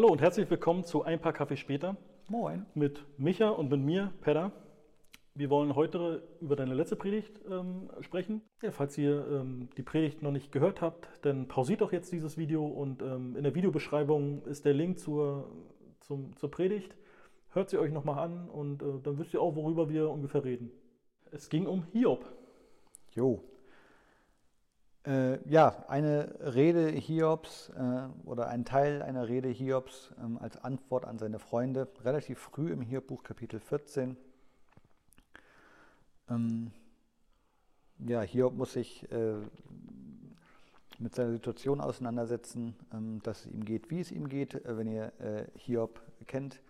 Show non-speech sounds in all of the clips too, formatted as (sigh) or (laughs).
Hallo und herzlich willkommen zu Ein paar Kaffee später. Moin. Mit Micha und mit mir, Pedda. Wir wollen heute über deine letzte Predigt ähm, sprechen. Ja, falls ihr ähm, die Predigt noch nicht gehört habt, dann pausiert doch jetzt dieses Video und ähm, in der Videobeschreibung ist der Link zur, zum, zur Predigt. Hört sie euch nochmal an und äh, dann wisst ihr auch, worüber wir ungefähr reden. Es ging um Hiob. Jo. Äh, ja, eine Rede Hiobs äh, oder ein Teil einer Rede Hiobs ähm, als Antwort an seine Freunde, relativ früh im Hiobbuch Kapitel 14. Ähm, ja, Hiob muss sich äh, mit seiner Situation auseinandersetzen, ähm, dass es ihm geht, wie es ihm geht. Äh, wenn ihr äh, Hiob kennt,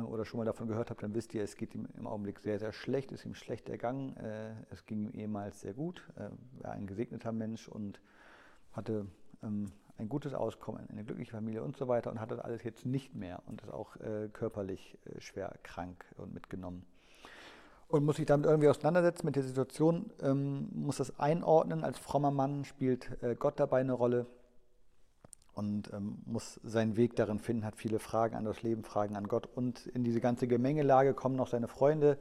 oder schon mal davon gehört habt, dann wisst ihr, es geht ihm im Augenblick sehr, sehr schlecht, ist ihm schlecht ergangen. Äh, es ging ihm ehemals sehr gut. Er war ein gesegneter Mensch und hatte ähm, ein gutes Auskommen, eine glückliche Familie und so weiter und hat das alles jetzt nicht mehr und ist auch äh, körperlich schwer krank und mitgenommen. Und muss sich damit irgendwie auseinandersetzen mit der Situation, ähm, muss das einordnen. Als frommer Mann spielt Gott dabei eine Rolle und ähm, muss seinen Weg darin finden, hat viele Fragen an das Leben, Fragen an Gott. Und in diese ganze Gemengelage kommen noch seine Freunde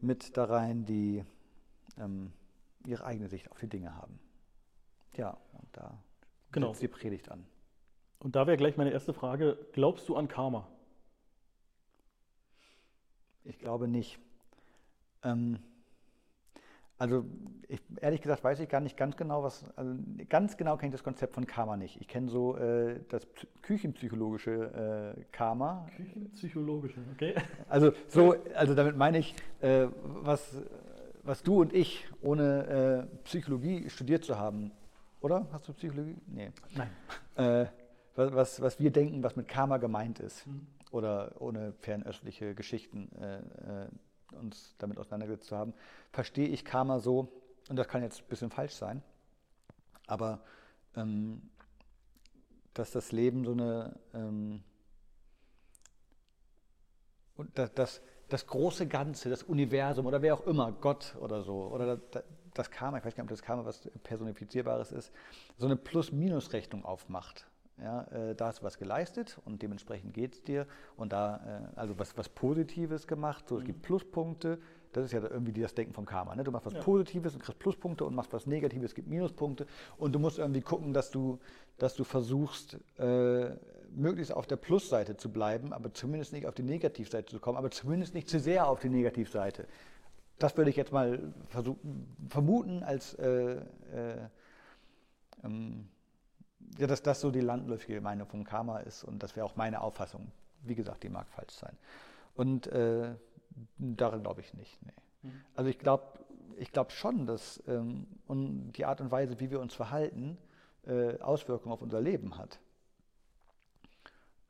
mit da rein, die ähm, ihre eigene Sicht auf die Dinge haben. Ja, und da genau. setzt die Predigt an. Und da wäre gleich meine erste Frage, glaubst du an Karma? Ich glaube nicht. Ähm, also ich, ehrlich gesagt weiß ich gar nicht ganz genau, was, also ganz genau kenne ich das Konzept von Karma nicht. Ich kenne so äh, das küchenpsychologische äh, Karma. Küchenpsychologische, okay. (laughs) Also so, also damit meine ich, äh, was, was du und ich ohne äh, Psychologie studiert zu haben, oder? Hast du Psychologie? Nee. Nein. Äh, was, was wir denken, was mit Karma gemeint ist. Mhm. Oder ohne fernöstliche Geschichten äh, uns damit auseinandergesetzt zu haben, verstehe ich Karma so, und das kann jetzt ein bisschen falsch sein, aber ähm, dass das Leben so eine, ähm, und das, das, das, große Ganze, das Universum oder wer auch immer, Gott oder so, oder das, das Karma, ich weiß gar nicht, ob das Karma was Personifizierbares ist, so eine Plus-Minus-Rechnung aufmacht. Ja, äh, da hast du was geleistet und dementsprechend geht es dir. Und da, äh, also was, was Positives gemacht, so es gibt mhm. Pluspunkte. Das ist ja irgendwie das Denken vom Karma. Ne? Du machst was ja. Positives und kriegst Pluspunkte und machst was Negatives, es gibt Minuspunkte. Und du musst irgendwie gucken, dass du, dass du versuchst, äh, möglichst auf der Plusseite zu bleiben, aber zumindest nicht auf die Negativseite zu kommen, aber zumindest nicht zu sehr auf die Negativseite. Das würde ich jetzt mal versuchen, vermuten als äh, äh, ähm, ja, dass das so die landläufige Meinung vom Karma ist und das wäre auch meine Auffassung. Wie gesagt, die mag falsch sein. Und äh, daran glaube ich nicht. Nee. Mhm. Also ich glaube ich glaub schon, dass ähm, und die Art und Weise, wie wir uns verhalten, äh, Auswirkungen auf unser Leben hat.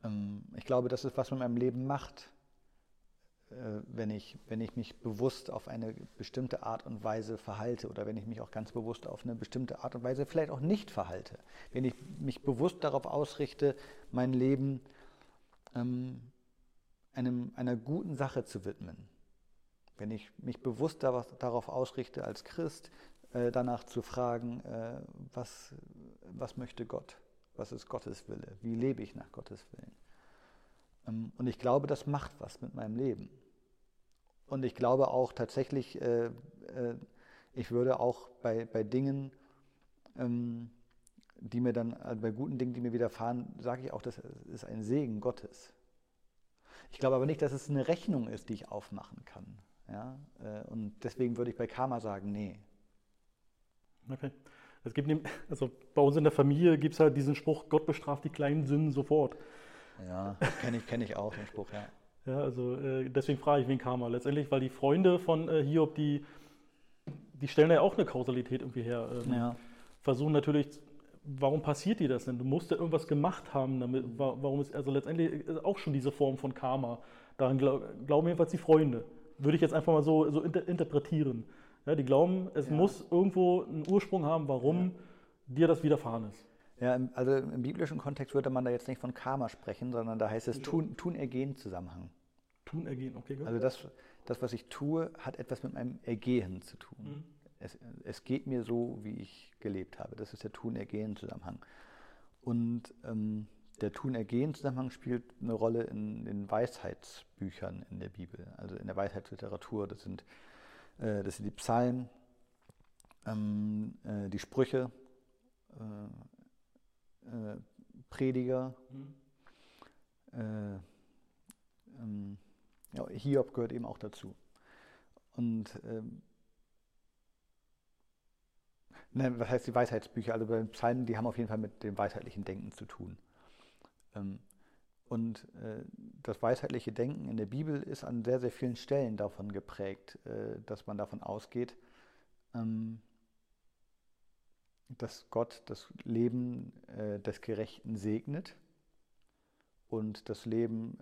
Ähm, ich glaube, das ist, was man in meinem Leben macht. Äh, wenn ich, wenn ich mich bewusst auf eine bestimmte Art und Weise verhalte oder wenn ich mich auch ganz bewusst auf eine bestimmte Art und Weise vielleicht auch nicht verhalte. Wenn ich mich bewusst darauf ausrichte, mein Leben ähm, einem, einer guten Sache zu widmen. Wenn ich mich bewusst darauf ausrichte, als Christ äh, danach zu fragen, äh, was, was möchte Gott? Was ist Gottes Wille? Wie lebe ich nach Gottes Willen? Ähm, und ich glaube, das macht was mit meinem Leben. Und ich glaube auch tatsächlich, äh, äh, ich würde auch bei, bei Dingen, ähm, die mir dann, also bei guten Dingen, die mir widerfahren, sage ich auch, das ist ein Segen Gottes. Ich glaube aber nicht, dass es eine Rechnung ist, die ich aufmachen kann. Ja? Äh, und deswegen würde ich bei Karma sagen, nee. Okay. Es gibt, also bei uns in der Familie gibt es halt diesen Spruch, Gott bestraft die kleinen Sünden sofort. Ja, kenne ich, kenn ich auch, den Spruch, ja. Ja, also äh, deswegen frage ich wegen Karma. Letztendlich, weil die Freunde von äh, Hiob, die, die stellen ja auch eine Kausalität irgendwie her. Ähm, ja. Versuchen natürlich, warum passiert dir das denn? Du musst ja irgendwas gemacht haben, damit, warum ist, also letztendlich ist auch schon diese Form von Karma. Daran glaub, glauben jedenfalls die Freunde. Würde ich jetzt einfach mal so, so inter, interpretieren. Ja, die glauben, es ja. muss irgendwo einen Ursprung haben, warum dir das widerfahren ist. Ja, also im biblischen Kontext würde man da jetzt nicht von Karma sprechen, sondern da heißt es Tun, Tun Ergehen Zusammenhang. Tun Ergehen, okay, gut. Also das, das, was ich tue, hat etwas mit meinem Ergehen zu tun. Mhm. Es, es geht mir so, wie ich gelebt habe. Das ist der Tun Ergehen Zusammenhang. Und ähm, der Tun-Ergehen-Zusammenhang spielt eine Rolle in den Weisheitsbüchern in der Bibel, also in der Weisheitsliteratur. Das sind, äh, das sind die Psalmen, ähm, äh, die Sprüche, äh, äh Prediger. Mhm. Äh, ähm, ja, Hiob gehört eben auch dazu. Und ähm, ne, was heißt die Weisheitsbücher? Also bei den Psalmen, die haben auf jeden Fall mit dem weisheitlichen Denken zu tun. Ähm, und äh, das weisheitliche Denken in der Bibel ist an sehr, sehr vielen Stellen davon geprägt, äh, dass man davon ausgeht, ähm, dass Gott das Leben äh, des Gerechten segnet und das Leben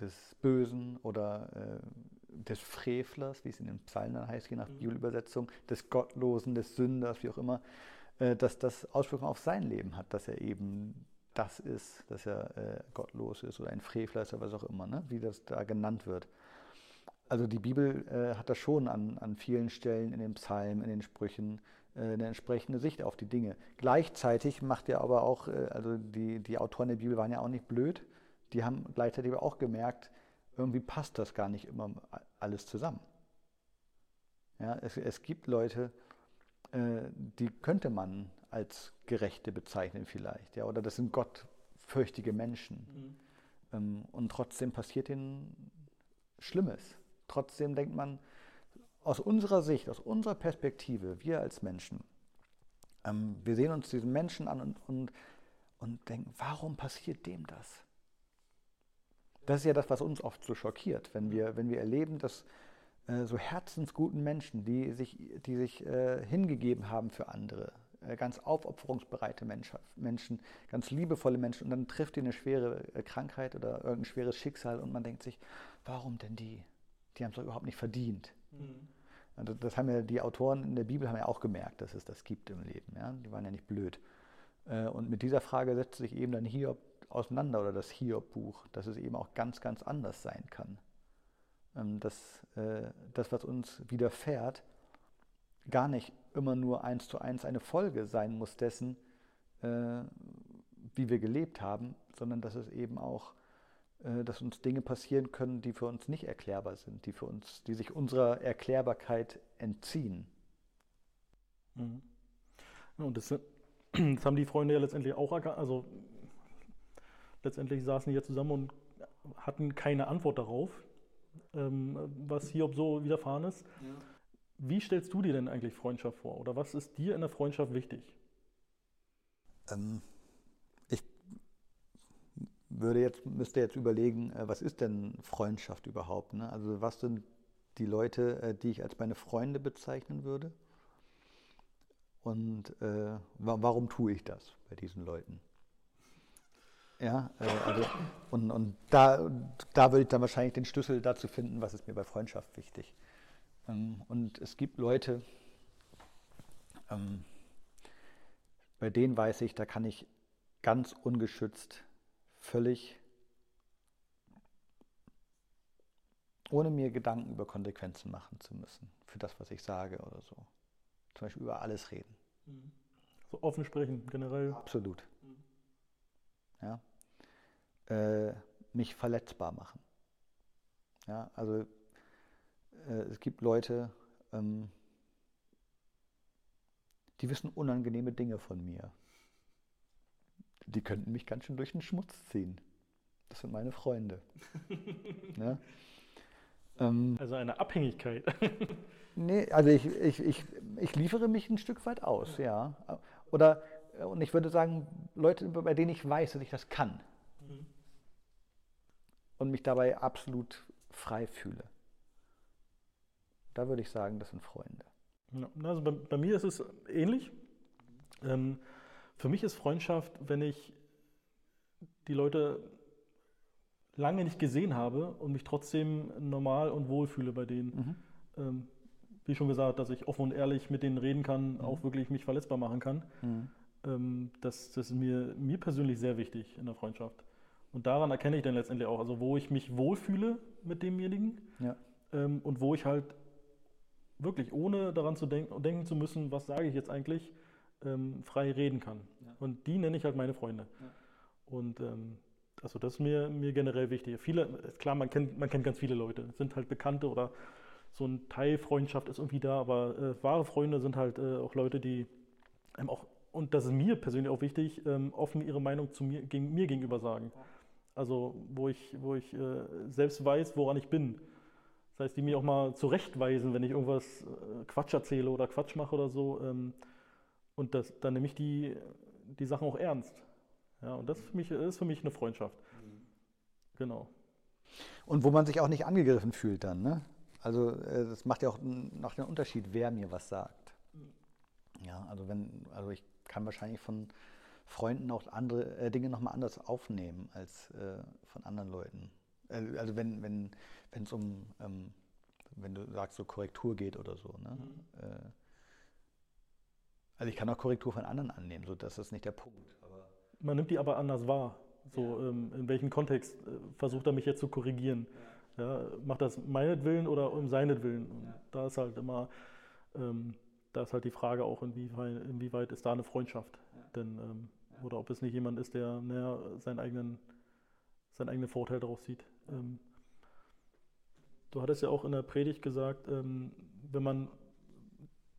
des Bösen oder des Frevlers, wie es in den Psalmen heißt, je nach mhm. Bibelübersetzung, des Gottlosen, des Sünders, wie auch immer, dass das Auswirkungen auf sein Leben hat, dass er eben das ist, dass er äh, gottlos ist oder ein Frevler ist oder was auch immer, ne? wie das da genannt wird. Also die Bibel äh, hat da schon an, an vielen Stellen in den Psalmen, in den Sprüchen äh, eine entsprechende Sicht auf die Dinge. Gleichzeitig macht er aber auch, äh, also die, die Autoren der Bibel waren ja auch nicht blöd, die haben gleichzeitig auch gemerkt, irgendwie passt das gar nicht immer alles zusammen. Ja, es, es gibt Leute, äh, die könnte man als Gerechte bezeichnen vielleicht, ja, oder das sind gottfürchtige Menschen. Mhm. Ähm, und trotzdem passiert ihnen Schlimmes. Trotzdem denkt man, aus unserer Sicht, aus unserer Perspektive, wir als Menschen, ähm, wir sehen uns diesen Menschen an und, und, und denken, warum passiert dem das? Das ist ja das, was uns oft so schockiert, wenn wir, wenn wir erleben, dass äh, so herzensguten Menschen, die sich, die sich äh, hingegeben haben für andere, äh, ganz aufopferungsbereite Menschen, ganz liebevolle Menschen und dann trifft die eine schwere äh, Krankheit oder irgendein schweres Schicksal und man denkt sich, warum denn die? Die haben es doch überhaupt nicht verdient. Mhm. Das haben ja die Autoren in der Bibel haben ja auch gemerkt, dass es das gibt im Leben. Ja? Die waren ja nicht blöd. Äh, und mit dieser Frage setzt sich eben dann Hiob auseinander oder das Hiob-Buch, dass es eben auch ganz, ganz anders sein kann. Ähm, dass das, was uns widerfährt, gar nicht immer nur eins zu eins eine Folge sein muss dessen, äh, wie wir gelebt haben, sondern dass es eben auch, äh, dass uns Dinge passieren können, die für uns nicht erklärbar sind, die für uns, die sich unserer Erklärbarkeit entziehen. Mhm. und das, (clears throat) das, haben die Freunde ja letztendlich auch erkannt, also letztendlich saßen die ja zusammen und hatten keine Antwort darauf, ähm, was Hiob so widerfahren ist. Ja. Wie stellst du dir denn eigentlich Freundschaft vor? Oder was ist dir in der Freundschaft wichtig? Ähm, würde jetzt, müsste jetzt überlegen, äh, was ist denn Freundschaft überhaupt? Ne? Also was sind die Leute, äh, die ich als meine Freunde bezeichnen würde? Und äh, warum tue ich das bei diesen Leuten? Ja, äh, also, und, und da, da würde ich dann wahrscheinlich den Schlüssel dazu finden, was ist mir bei Freundschaft wichtig. Ähm, und es gibt Leute, ähm, bei denen weiß ich, da kann ich ganz ungeschützt, völlig, ohne mir Gedanken über Konsequenzen machen zu müssen, für das, was ich sage oder so. Zum Beispiel über alles reden. Mhm. So offen sprechen, generell. Absolut. Mhm. Ja. Äh, mich verletzbar machen. Ja, also äh, es gibt Leute, ähm, die wissen unangenehme Dinge von mir. Die könnten mich ganz schön durch den Schmutz ziehen. Das sind meine Freunde. ja? (laughs) ähm, also eine Abhängigkeit. (laughs) nee, also ich, ich, ich, ich liefere mich ein Stück weit aus, ja. ja. Oder, und ich würde sagen, Leute, bei denen ich weiß, dass ich das kann. Mhm. Und mich dabei absolut frei fühle. Da würde ich sagen, das sind Freunde. Ja, also bei, bei, mir ist es ähnlich. Ähm, für mich ist Freundschaft, wenn ich die Leute lange nicht gesehen habe und mich trotzdem normal und wohl fühle bei denen. Mhm. Ähm, wie schon gesagt, dass ich offen und ehrlich mit denen reden kann, mhm. auch wirklich mich verletzbar machen kann. Mhm. Ähm, das, das, ist mir, mir persönlich sehr wichtig in der Freundschaft. Und daran erkenne ich dann letztendlich auch, also wo ich mich wohlfühle mit demjenigen ja. ähm, und wo ich halt wirklich ohne daran zu denken, denken zu müssen, was sage ich jetzt eigentlich, ähm, frei reden kann. Ja. Und die nenne ich halt meine Freunde. Ja. Und ähm, also das ist mir, mir generell wichtig. Viele, klar, man kennt, man kennt ganz viele Leute, sind halt Bekannte oder so ein Teil Freundschaft ist irgendwie da, aber äh, wahre Freunde sind halt äh, auch Leute, die einem auch, und das ist mir persönlich auch wichtig, ähm, offen ihre Meinung zu mir, gegen, mir gegenüber sagen. Also wo ich, wo ich äh, selbst weiß, woran ich bin. Das heißt, die mich auch mal zurechtweisen, wenn ich irgendwas äh, Quatsch erzähle oder Quatsch mache oder so. Ähm, und das, dann nehme ich die, die Sachen auch ernst. Ja, und das, für mich, ist für mich eine Freundschaft. Mhm. Genau. Und wo man sich auch nicht angegriffen fühlt dann, ne? Also äh, das macht ja auch noch den Unterschied, wer mir was sagt. Ja, also wenn, also ich kann wahrscheinlich von Freunden auch andere äh, Dinge nochmal anders aufnehmen als äh, von anderen Leuten. Äh, also wenn wenn wenn es um ähm, wenn du sagst so Korrektur geht oder so. Ne? Mhm. Äh, also ich kann auch Korrektur von anderen annehmen, so das ist nicht der Punkt. Aber Man nimmt die aber anders wahr. So ja. ähm, in welchem Kontext äh, versucht er mich jetzt zu korrigieren? Ja. Ja, macht das meinetwillen oder um seinetwillen? Und da ist halt immer, ähm, da ist halt die Frage auch, inwieweit, inwieweit ist da eine Freundschaft? Denn, ähm, oder ob es nicht jemand ist, der naja, seinen, eigenen, seinen eigenen Vorteil daraus sieht. Ähm, du hattest ja auch in der Predigt gesagt, ähm, wenn man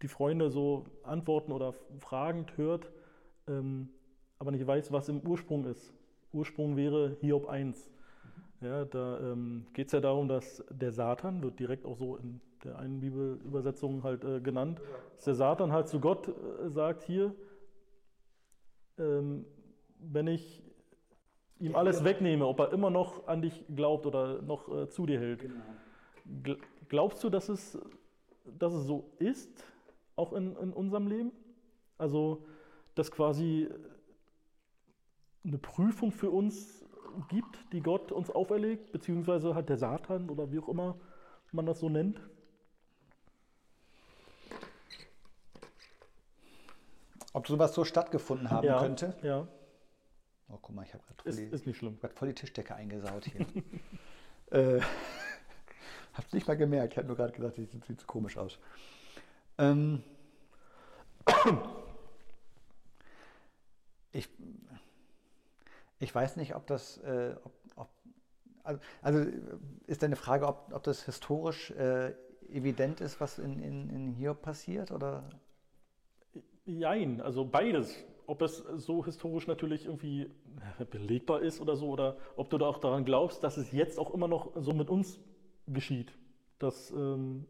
die Freunde so antworten oder fragend hört, ähm, aber nicht weiß, was im Ursprung ist. Ursprung wäre Hiob 1. Ja, da ähm, geht es ja darum, dass der Satan, wird direkt auch so in der einen Bibelübersetzung halt äh, genannt, dass der Satan halt zu Gott äh, sagt, hier, ähm, wenn ich ihm alles wegnehme, ob er immer noch an dich glaubt oder noch äh, zu dir hält. Genau. Glaubst du, dass es, dass es so ist, auch in, in unserem Leben? Also, dass quasi eine Prüfung für uns gibt, die Gott uns auferlegt, beziehungsweise halt der Satan oder wie auch immer man das so nennt? Ob sowas so stattgefunden haben ja, könnte? Ja. Oh, guck mal, ich habe gerade ist, ist nicht schlimm. voll die Tischdecke eingesaut hier. (laughs) äh, (laughs) hab's nicht mal gemerkt. Ich habe nur gerade gesagt, das sieht so komisch aus. Ähm, ich ich weiß nicht, ob das, äh, ob, ob, also, also, ist deine Frage, ob, ob das historisch äh, evident ist, was in, in, in Hiob passiert, oder? Jein, also beides. Ob es so historisch natürlich irgendwie belegbar ist oder so, oder ob du da auch daran glaubst, dass es jetzt auch immer noch so mit uns geschieht. Dass, ähm,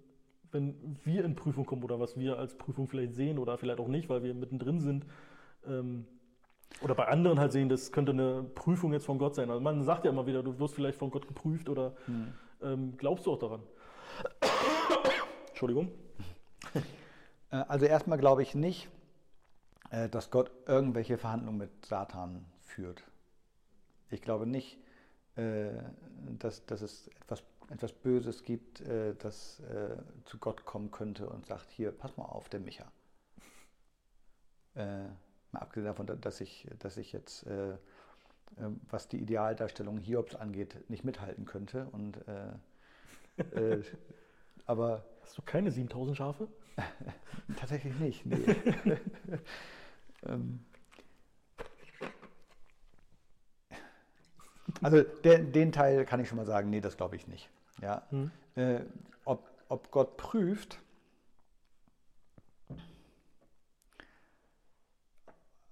wenn wir in Prüfung kommen oder was wir als Prüfung vielleicht sehen oder vielleicht auch nicht, weil wir mittendrin sind, ähm, oder bei anderen halt sehen, das könnte eine Prüfung jetzt von Gott sein. Also man sagt ja immer wieder, du wirst vielleicht von Gott geprüft oder hm. ähm, glaubst du auch daran? (coughs) Entschuldigung. (laughs) Äh, also erstmal glaube ich nicht, äh, dass Gott irgendwelche Verhandlungen mit Satan führt. Ich glaube nicht, äh, dass, dass es etwas, etwas Böses gibt, das zu Gott kommen könnte und sagt, hier, pass mal auf, der Micha. Mal abgesehen davon, dass ich, dass ich jetzt, äh, äh, was die Idealdarstellung Hiobs angeht, nicht mithalten könnte. Und, äh, äh (laughs) aber Hast du keine 7000 Schafe? (laughs) Tatsächlich nicht. Nee. (laughs) ähm, also der, den Teil kann ich schon mal sagen, nee, das glaube ich nicht. Ja? Hm. Äh, ob, ob Gott prüft,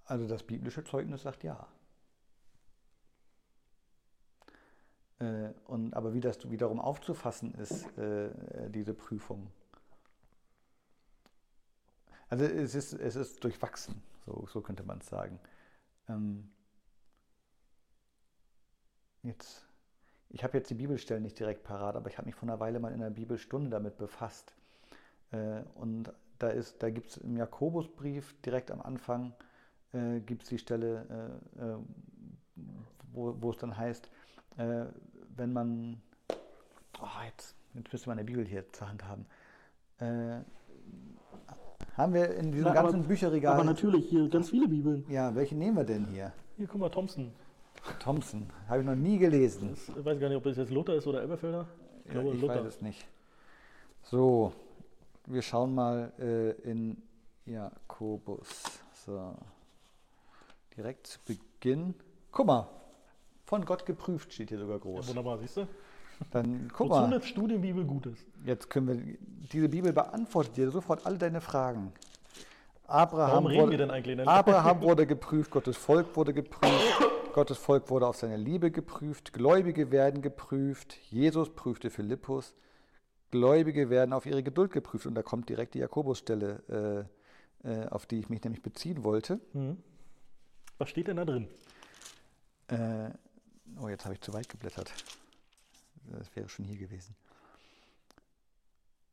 Also das biblische Zeugnis sagt ja. Äh, und, aber wie das wiederum aufzufassen ist, äh, diese Prüfung. Also es ist, es ist durchwachsen, so, so könnte man es sagen. Ähm, jetzt, ich habe jetzt die Bibelstellen nicht direkt parat, aber ich habe mich vor einer Weile mal in einer Bibelstunde damit befasst. Äh, und da, da gibt es im Jakobusbrief direkt am Anfang äh, gibt es die Stelle, äh, äh, wo, wo es dann heißt, äh, wenn man, oh, jetzt, jetzt müsste man eine Bibel hier zur Hand haben. Äh, haben wir in diesem Na, ganzen aber, Bücherregal. Aber natürlich, hier ganz viele Bibeln. Ja, welche nehmen wir denn hier? Hier, guck mal, Thompson. Thompson, habe ich noch nie gelesen. Das, ich weiß gar nicht, ob das jetzt Luther ist oder Elberfelder. Ich, ja, ich Luther. weiß es nicht. So, wir schauen mal äh, in Jakobus. So direkt zu Beginn Guck mal, von Gott geprüft steht hier sogar groß. Ja, wunderbar, siehst du? Dann guck Wozu mal. eine Studienbibel gut ist. Jetzt können wir, diese Bibel beantwortet dir sofort alle deine Fragen. Abraham, wurde? Abraham wurde geprüft, Gottes Volk wurde geprüft, Gottes Volk wurde auf seine Liebe geprüft, Gläubige werden geprüft, Jesus prüfte Philippus, Gläubige werden auf ihre Geduld geprüft. Und da kommt direkt die Jakobusstelle, äh, äh, auf die ich mich nämlich beziehen wollte. Hm. Was steht denn da drin? Äh, oh, jetzt habe ich zu weit geblättert. Das wäre schon hier gewesen.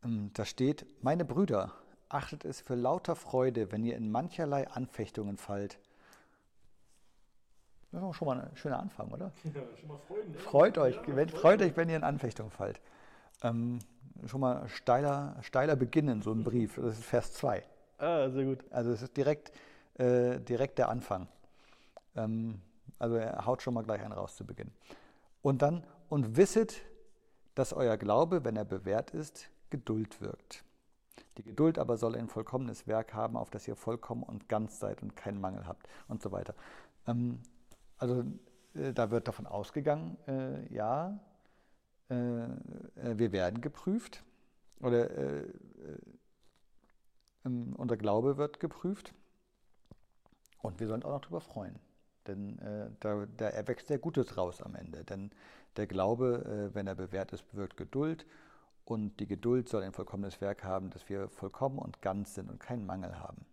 Ähm, Da steht, meine Brüder, achtet es für lauter Freude, wenn ihr in mancherlei Anfechtungen fallt. Das ist doch schon mal ein schöner Anfang, oder? (laughs) Ja, schon mal freuen. Freut euch, wenn, freut euch, wenn ihr in Anfechtungen fallt. Ähm, schon mal steiler, steiler beginnen, so ein (laughs) Brief. Das ist Vers 2. Ah, sehr gut. Also es ist direkt, äh, direkt der Anfang. Ähm, also er haut schon mal gleich einen raus zu Beginn. Und dann, und wisset, dass euer Glaube, wenn er bewährt ist, Geduld wirkt. Die Geduld aber soll ein vollkommenes Werk haben, auf das ihr vollkommen und ganz seid und keinen Mangel habt und so weiter. Ähm, also äh, da wird davon ausgegangen, äh, ja, äh, äh, wir werden geprüft oder äh, äh, ähm, unser Glaube wird geprüft und wir sollen auch noch darüber freuen. Denn da, da erwächst der Gutes raus am Ende. Denn der Glaube, wenn er bewährt ist, bewirkt Geduld. Und die Geduld soll ein vollkommenes Werk haben, dass wir vollkommen und ganz sind und keinen Mangel haben.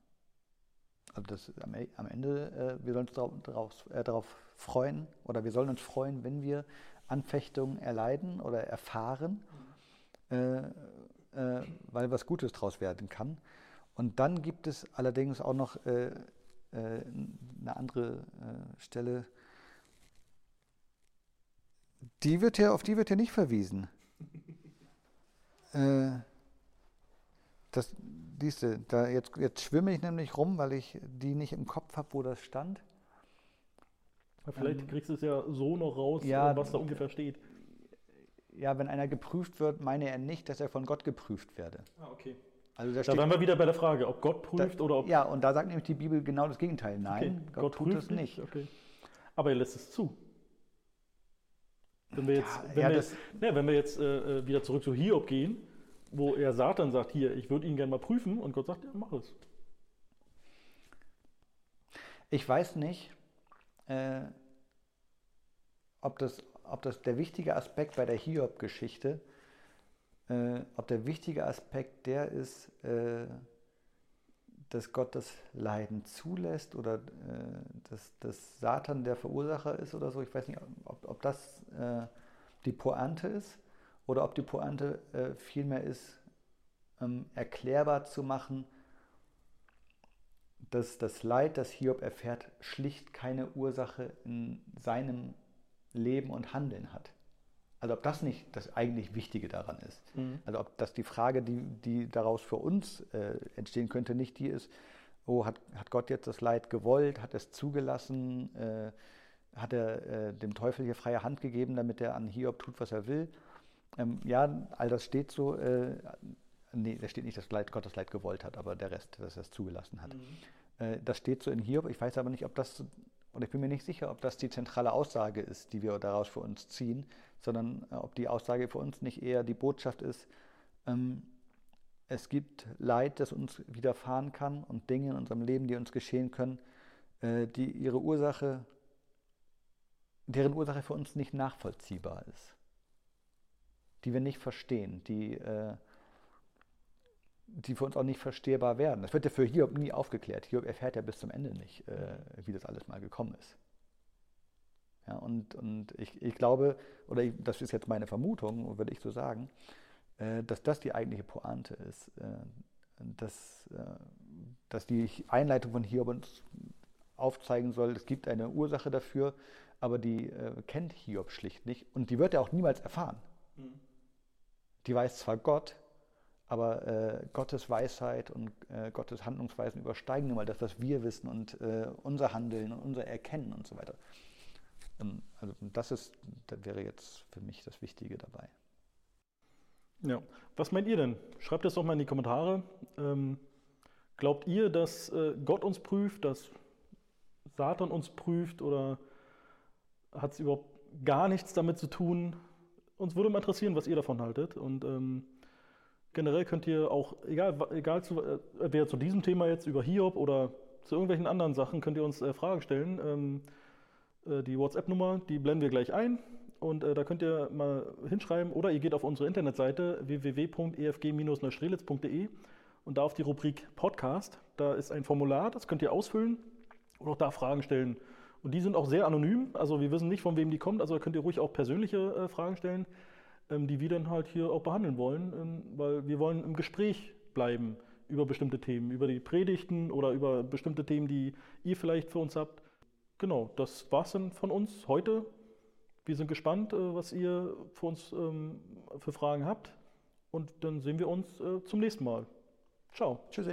Also das, am, E- am Ende, äh, wir sollen uns darauf, äh, darauf freuen oder wir sollen uns freuen, wenn wir Anfechtungen erleiden oder erfahren, äh, äh, weil was Gutes daraus werden kann. Und dann gibt es allerdings auch noch äh, äh, eine andere Stelle, die wird ja, auf die wird ja nicht verwiesen. Das, diese, da jetzt, jetzt schwimme ich nämlich rum, weil ich die nicht im Kopf habe, wo das stand. Vielleicht kriegst du es ja so noch raus, Ja, äh, was da ungefähr steht. Ja, wenn einer geprüft wird, meine er nicht, dass er von Gott geprüft werde. Ah, okay. Also da Da wären wir wieder bei der Frage, ob Gott da, prüft oder ob Ja, und da sagt nämlich die Bibel genau das Gegenteil. Nein, okay, Gott, tut es nicht. Okay. Aber er lässt es zu. Wenn wir jetzt, wenn ja, wir, das- ne, wenn wir jetzt äh, äh, wieder zurück zu Hiob gehen, wo er Satan sagt, hier, ich würde ihn gerne mal prüfen, und Gott sagt, ja, mach es. Ich weiß nicht, äh, ob, das, ob das der wichtige Aspekt bei der Hiob-Geschichte, äh, ob der wichtige Aspekt der ist, äh, dass Gott das Leiden zulässt oder äh, dass, dass Satan der Verursacher ist oder so. Ich weiß nicht, ob, ob das äh, die Pointe ist oder ob die Pointe äh, vielmehr ist, ähm, erklärbar zu machen, dass das Leid, das Hiob erfährt, schlicht keine Ursache in seinem Leben und Handeln hat. Also ob das nicht das eigentlich Wichtige daran ist. Mhm. Also ob das die Frage, die, die daraus für uns äh, entstehen könnte, nicht die ist, oh, hat, hat Gott jetzt das Leid gewollt, hat es zugelassen, äh, hat er äh, dem Teufel hier freie Hand gegeben, damit er an Hiob tut, was er will. Ähm, ja, all das steht so, äh, nee, da steht nicht, dass Leid, Gott das Leid gewollt hat, aber der Rest, dass er es zugelassen hat. Äh, das steht so in Hiob. Ich weiß aber nicht, ob das, oder ich bin mir nicht sicher, ob das die zentrale Aussage ist, die wir daraus für uns ziehen, sondern äh, ob die Aussage für uns nicht eher die Botschaft ist, ähm, es gibt Leid, das uns widerfahren kann und Dinge in unserem Leben, die uns geschehen können, äh, die ihre Ursache, deren Ursache für uns nicht nachvollziehbar ist, die wir nicht verstehen, die äh, die für uns auch nicht verstehbar werden. Das wird ja für Hiob nie aufgeklärt. Hiob erfährt ja bis zum Ende nicht, äh, wie das alles mal gekommen ist. Ja, und und ich, ich glaube, oder ich, das ist jetzt meine Vermutung, würde ich so sagen, äh, dass das die eigentliche Pointe ist. Äh, dass, äh, dass die Einleitung von Hiob uns aufzeigen soll, es gibt eine Ursache dafür, aber die äh, kennt Hiob schlicht nicht und die wird er auch niemals erfahren. Die weiß zwar Gott, aber äh, Gottes Weisheit und äh, Gottes Handlungsweisen übersteigen mal das, was wir wissen und äh, unser Handeln und unser Erkennen und so weiter. Ähm, also das ist, das wäre jetzt für mich das Wichtige dabei. Ja. Was meint ihr denn? Schreibt das doch mal in die Kommentare. Ähm, glaubt ihr, dass äh, Gott uns prüft, dass Satan uns prüft oder hat es überhaupt gar nichts damit zu tun. Uns würde mal interessieren, was ihr davon haltet. Und ähm, generell könnt ihr auch, egal, egal zu, äh, wer zu diesem Thema jetzt über Hiob oder zu irgendwelchen anderen Sachen, könnt ihr uns äh, Fragen stellen. Ähm, äh, die WhatsApp-Nummer, die blenden wir gleich ein. Und äh, da könnt ihr mal hinschreiben oder ihr geht auf unsere Internetseite www.efg-neustrelitz.de und da auf die Rubrik Podcast. Da ist ein Formular, das könnt ihr ausfüllen und auch da Fragen stellen. Und die sind auch sehr anonym, also wir wissen nicht, von wem die kommt, also könnt ihr ruhig auch persönliche äh, Fragen stellen, ähm, die wir dann halt hier auch behandeln wollen, ähm, weil wir wollen im Gespräch bleiben über bestimmte Themen, über die Predigten oder über bestimmte Themen, die ihr vielleicht für uns habt. Genau, das war's dann von uns heute. Wir sind gespannt, äh, was ihr für uns ähm, für Fragen habt. Und dann sehen wir uns äh, zum nächsten Mal. Ciao. Tschüss.